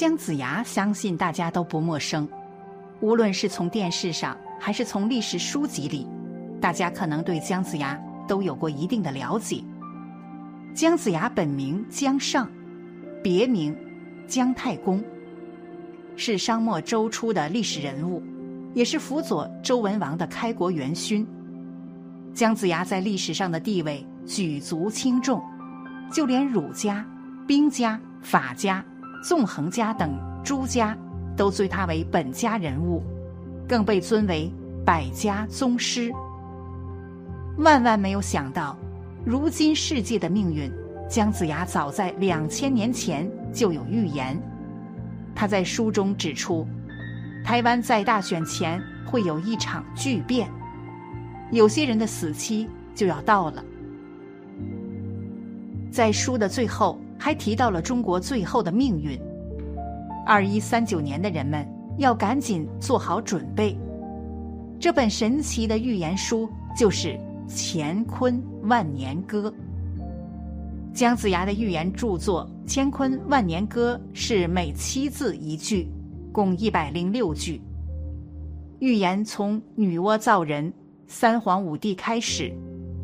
姜子牙相信大家都不陌生，无论是从电视上还是从历史书籍里，大家可能对姜子牙都有过一定的了解。姜子牙本名姜尚，别名姜太公，是商末周初的历史人物，也是辅佐周文王的开国元勋。姜子牙在历史上的地位举足轻重，就连儒家、兵家、法家。纵横家等诸家都尊他为本家人物，更被尊为百家宗师。万万没有想到，如今世界的命运，姜子牙早在两千年前就有预言。他在书中指出，台湾在大选前会有一场巨变，有些人的死期就要到了。在书的最后。还提到了中国最后的命运。二一三九年的人们要赶紧做好准备。这本神奇的预言书就是《乾坤万年歌》。姜子牙的预言著作《乾坤万年歌》是每七字一句，共一百零六句。预言从女娲造人、三皇五帝开始，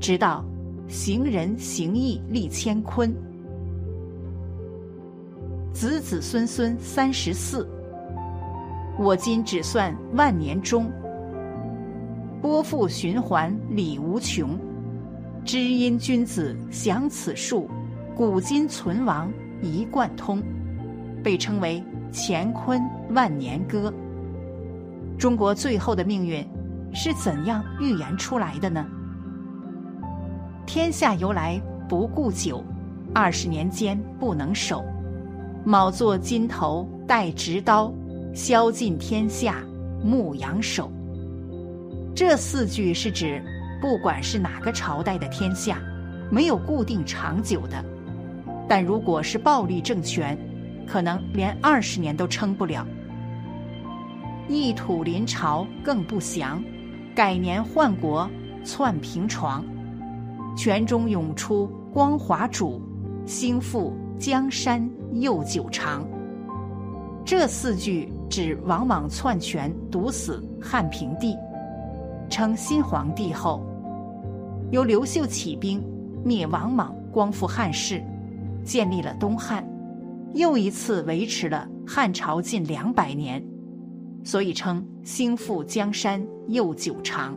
直到行人行义立乾坤。子子孙孙三十四，我今只算万年中。波复循环理无穷，知音君子享此数，古今存亡一贯通，被称为乾坤万年歌。中国最后的命运是怎样预言出来的呢？天下由来不顾久，二十年间不能守。卯坐金头带直刀，削尽天下牧羊手。这四句是指，不管是哪个朝代的天下，没有固定长久的。但如果是暴力政权，可能连二十年都撑不了。一土临朝更不祥，改年换国篡平床。泉中涌出光华主，兴复江山。又久长，这四句指王莽篡权毒死汉平帝，称新皇帝后，由刘秀起兵灭王莽，光复汉室，建立了东汉，又一次维持了汉朝近两百年，所以称兴复江山又久长。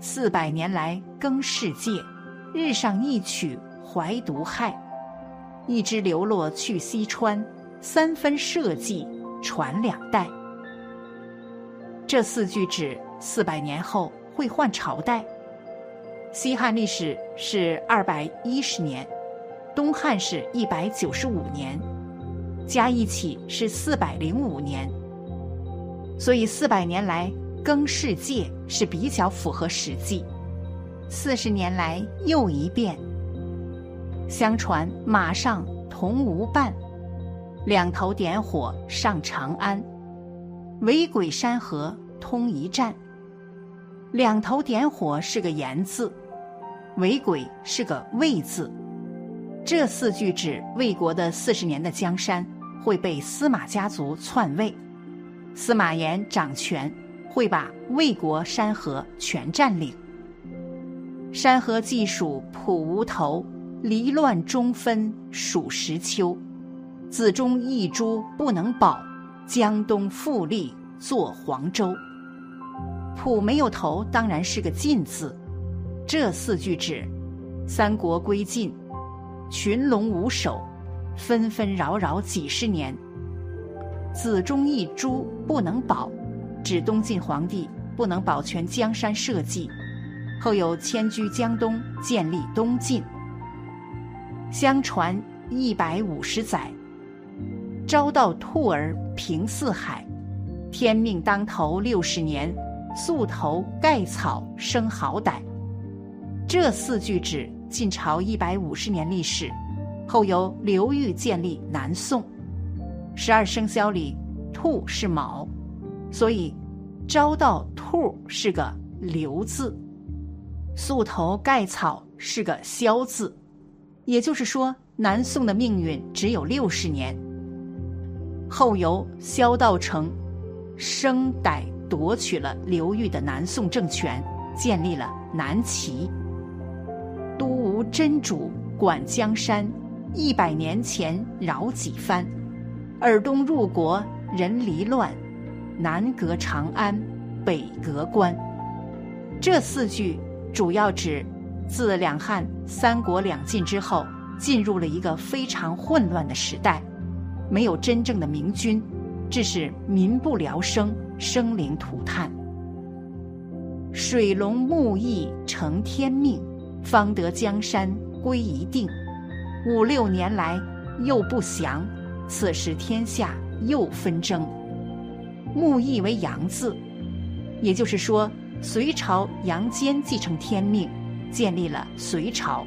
四百年来更世界，日上一曲怀毒害。一支流落去西川，三分社稷传两代。这四句指四百年后会换朝代。西汉历史是二百一十年，东汉是一百九十五年，加一起是四百零五年。所以四百年来更世界是比较符合实际。四十年来又一变。相传马上同无伴，两头点火上长安，为鬼山河通一战。两头点火是个言字，为鬼是个魏字。这四句指魏国的四十年的江山会被司马家族篡位，司马炎掌权，会把魏国山河全占领。山河既属普无头。离乱中分数十秋，子中一株不能保，江东复立作黄州。浦没有头，当然是个晋字。这四句指三国归晋，群龙无首，纷纷扰扰几十年。子中一株不能保，指东晋皇帝不能保全江山社稷，后又迁居江东，建立东晋。相传一百五十载，昭道兔儿平四海，天命当头六十年，素头盖草生好歹。这四句指晋朝一百五十年历史，后由刘裕建立南宋。十二生肖里，兔是卯，所以昭道兔是个刘字，素头盖草是个肖字。也就是说，南宋的命运只有六十年。后由萧道成生歹夺取了刘裕的南宋政权，建立了南齐。都无真主管江山，一百年前扰几番。尔东入国人离乱，南隔长安，北隔关。这四句主要指。自两汉、三国两晋之后，进入了一个非常混乱的时代，没有真正的明君，致使民不聊生，生灵涂炭。水龙木易成天命，方得江山归一定。五六年来又不祥，此时天下又纷争。木易为阳字，也就是说，隋朝杨坚继承天命。建立了隋朝，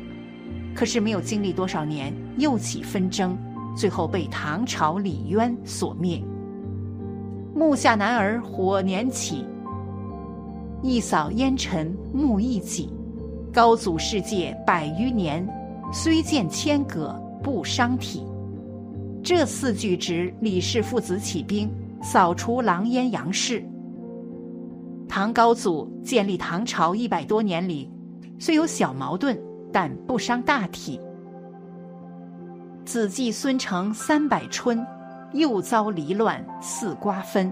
可是没有经历多少年，又起纷争，最后被唐朝李渊所灭。木下男儿火年起，一扫烟尘木易己。高祖世界百余年，虽见千舸不伤体。这四句指李氏父子起兵，扫除狼烟杨氏。唐高祖建立唐朝一百多年里。虽有小矛盾，但不伤大体。子继孙承三百春，又遭离乱四瓜分。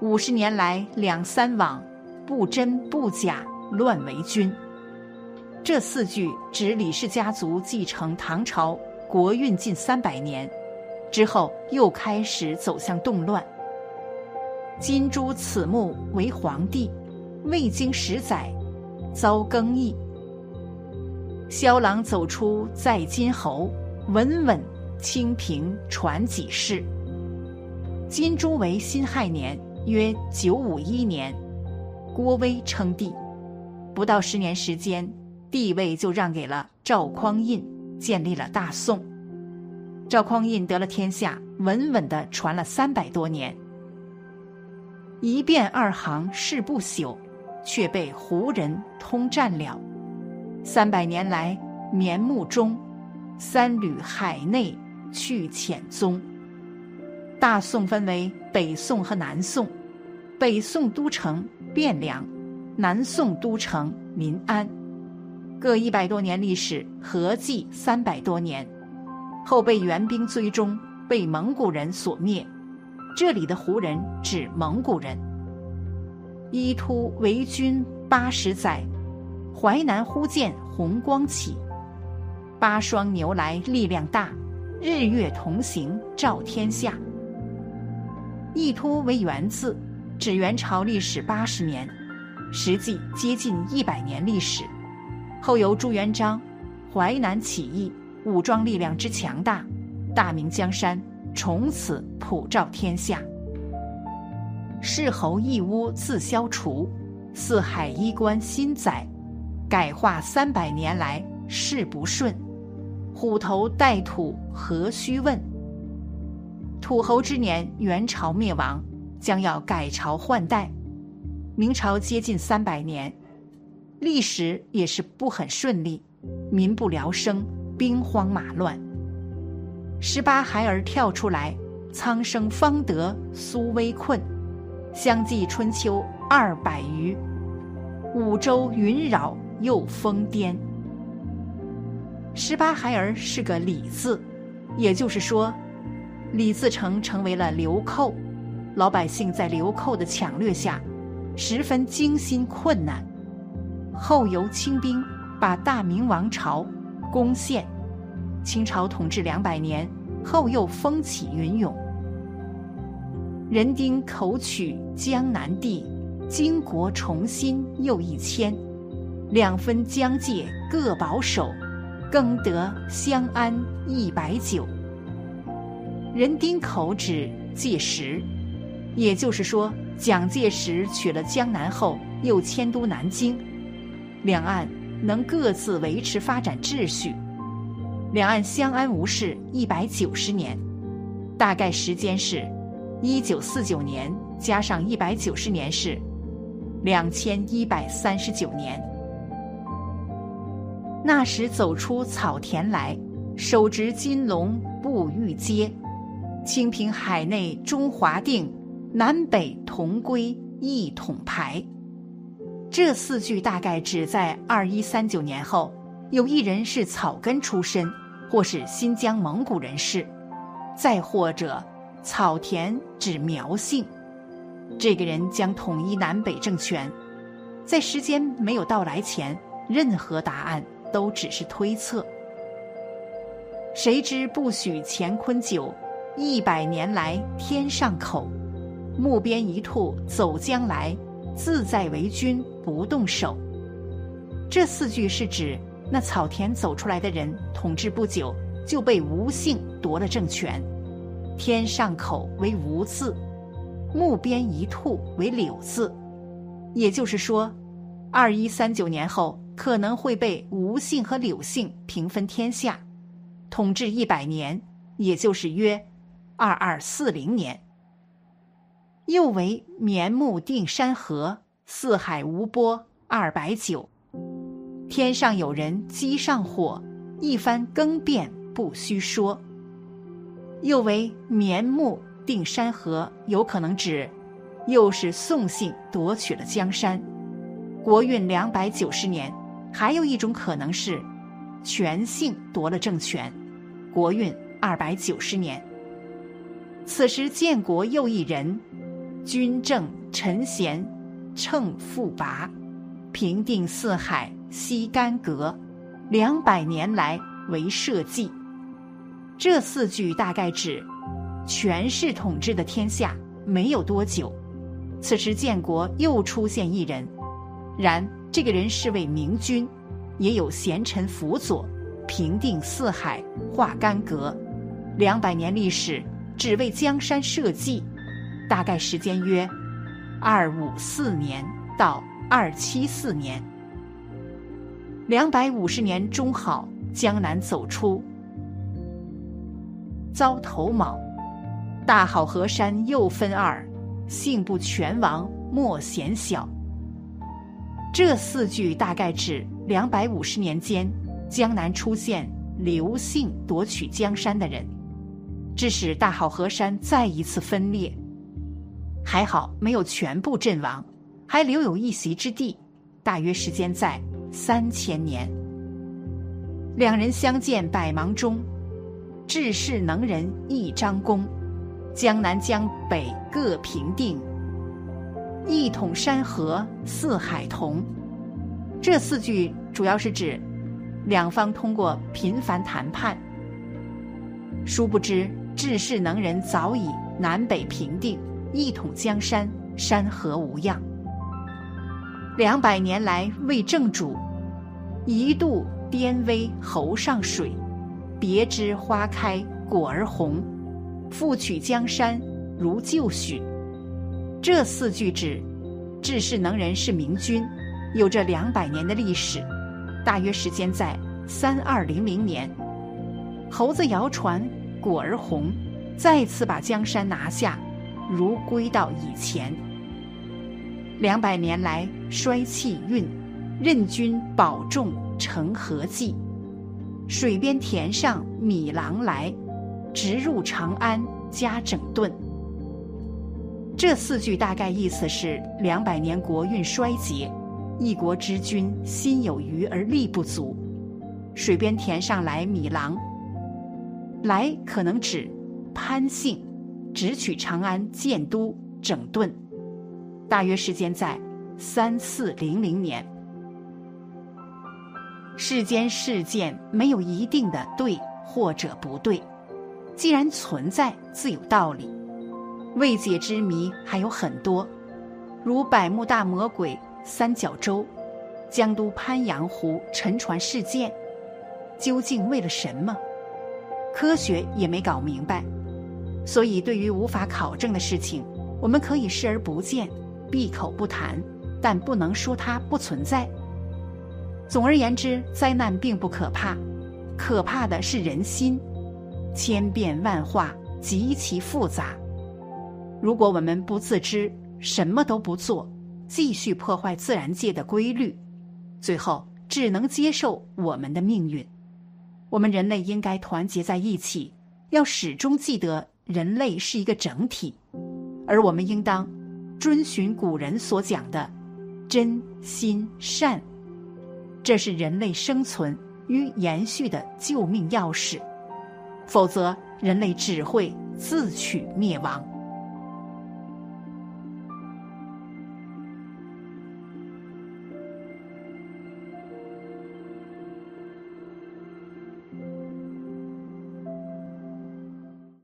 五十年来两三往，不真不假乱为君。这四句指李氏家族继承唐朝国运近三百年，之后又开始走向动乱。金珠此墓为皇帝，未经十载。遭更易，萧郎走出在金侯，稳稳清平传几世。金珠为辛亥年，约九五一年，郭威称帝，不到十年时间，帝位就让给了赵匡胤，建立了大宋。赵匡胤得了天下，稳稳的传了三百多年。一变二行，誓不朽。却被胡人通占了。三百年来，绵木中，三缕海内去浅宗。大宋分为北宋和南宋，北宋都城汴梁，南宋都城临安，各一百多年历史，合计三百多年。后被元兵追踪，被蒙古人所灭。这里的胡人指蒙古人。伊突为君八十载，淮南忽见红光起。八双牛来力量大，日月同行照天下。一突为元字，指元朝历史八十年，实际接近一百年历史。后由朱元璋淮南起义，武装力量之强大，大明江山从此普照天下。世侯一屋自消除，四海衣冠新载，改化三百年来事不顺，虎头带土何须问？土侯之年，元朝灭亡，将要改朝换代，明朝接近三百年，历史也是不很顺利，民不聊生，兵荒马乱。十八孩儿跳出来，苍生方得苏危困。相继春秋二百余，五洲云扰又疯癫。十八孩儿是个李字，也就是说，李自成成为了流寇，老百姓在流寇的抢掠下，十分惊心困难。后由清兵把大明王朝攻陷，清朝统治两百年后又风起云涌。人丁口取江南地，经国重新又一迁。两分疆界各保守，更得相安一百九。人丁口指介石，也就是说，蒋介石取了江南后，又迁都南京，两岸能各自维持发展秩序，两岸相安无事一百九十年，大概时间是，一九四九年加上一百九十年是，两千一百三十九年。那时走出草田来，手执金龙步玉阶。清平海内中华定，南北同归一统排。这四句大概指在二一三九年后，有一人是草根出身，或是新疆蒙古人士，再或者草田指苗姓，这个人将统一南北政权。在时间没有到来前，任何答案都只是推测。谁知不许乾坤久。一百年来天上口，木鞭一兔走将来，自在为君不动手。这四句是指那草田走出来的人统治不久就被吴姓夺了政权。天上口为吴字，木边一兔为柳字，也就是说，二一三九年后可能会被吴姓和柳姓平分天下，统治一百年，也就是约。二二四零年，又为绵木定山河，四海无波二百九。天上有人机上火，一番更变不须说。又为绵木定山河，有可能指，又是宋姓夺取了江山。国运两百九十年，还有一种可能是，全姓夺了政权，国运二百九十年。此时建国又一人，军政陈贤，称富拔，平定四海西干戈，两百年来为社稷。这四句大概指，权势统治的天下没有多久，此时建国又出现一人，然这个人是位明君，也有贤臣辅佐，平定四海，化干戈，两百年历史。只为江山社稷，大概时间约二五四年到二七四年。两百五十年中好，江南走出遭头卯，大好河山又分二，幸不全亡莫嫌小。这四句大概指两百五十年间，江南出现刘姓夺取江山的人。致使大好河山再一次分裂，还好没有全部阵亡，还留有一席之地。大约时间在三千年。两人相见百忙中，治世能人一张弓，江南江北各平定，一统山河四海同。这四句主要是指两方通过频繁谈判，殊不知。治世能人早已南北平定，一统江山，山河无恙。两百年来为正主，一度颠危侯上水，别枝花开果儿红，复取江山如旧许。这四句指治世能人是明君，有着两百年的历史，大约时间在三二零零年。猴子谣传。果儿红，再次把江山拿下，如归到以前。两百年来衰气运，任君保重成何计？水边田上米郎来，直入长安家整顿。这四句大概意思是：两百年国运衰竭，一国之君心有余而力不足。水边田上来米郎。来可能指潘姓，直取长安建都整顿，大约时间在三四零零年。世间事件没有一定的对或者不对，既然存在，自有道理。未解之谜还有很多，如百慕大魔鬼、三角洲、江都鄱阳湖沉船事件，究竟为了什么？科学也没搞明白。所以，对于无法考证的事情，我们可以视而不见，闭口不谈，但不能说它不存在。总而言之，灾难并不可怕，可怕的是人心，千变万化，极其复杂。如果我们不自知，什么都不做，继续破坏自然界的规律，最后只能接受我们的命运。我们人类应该团结在一起，要始终记得。人类是一个整体，而我们应当遵循古人所讲的真心善，这是人类生存与延续的救命钥匙。否则，人类只会自取灭亡。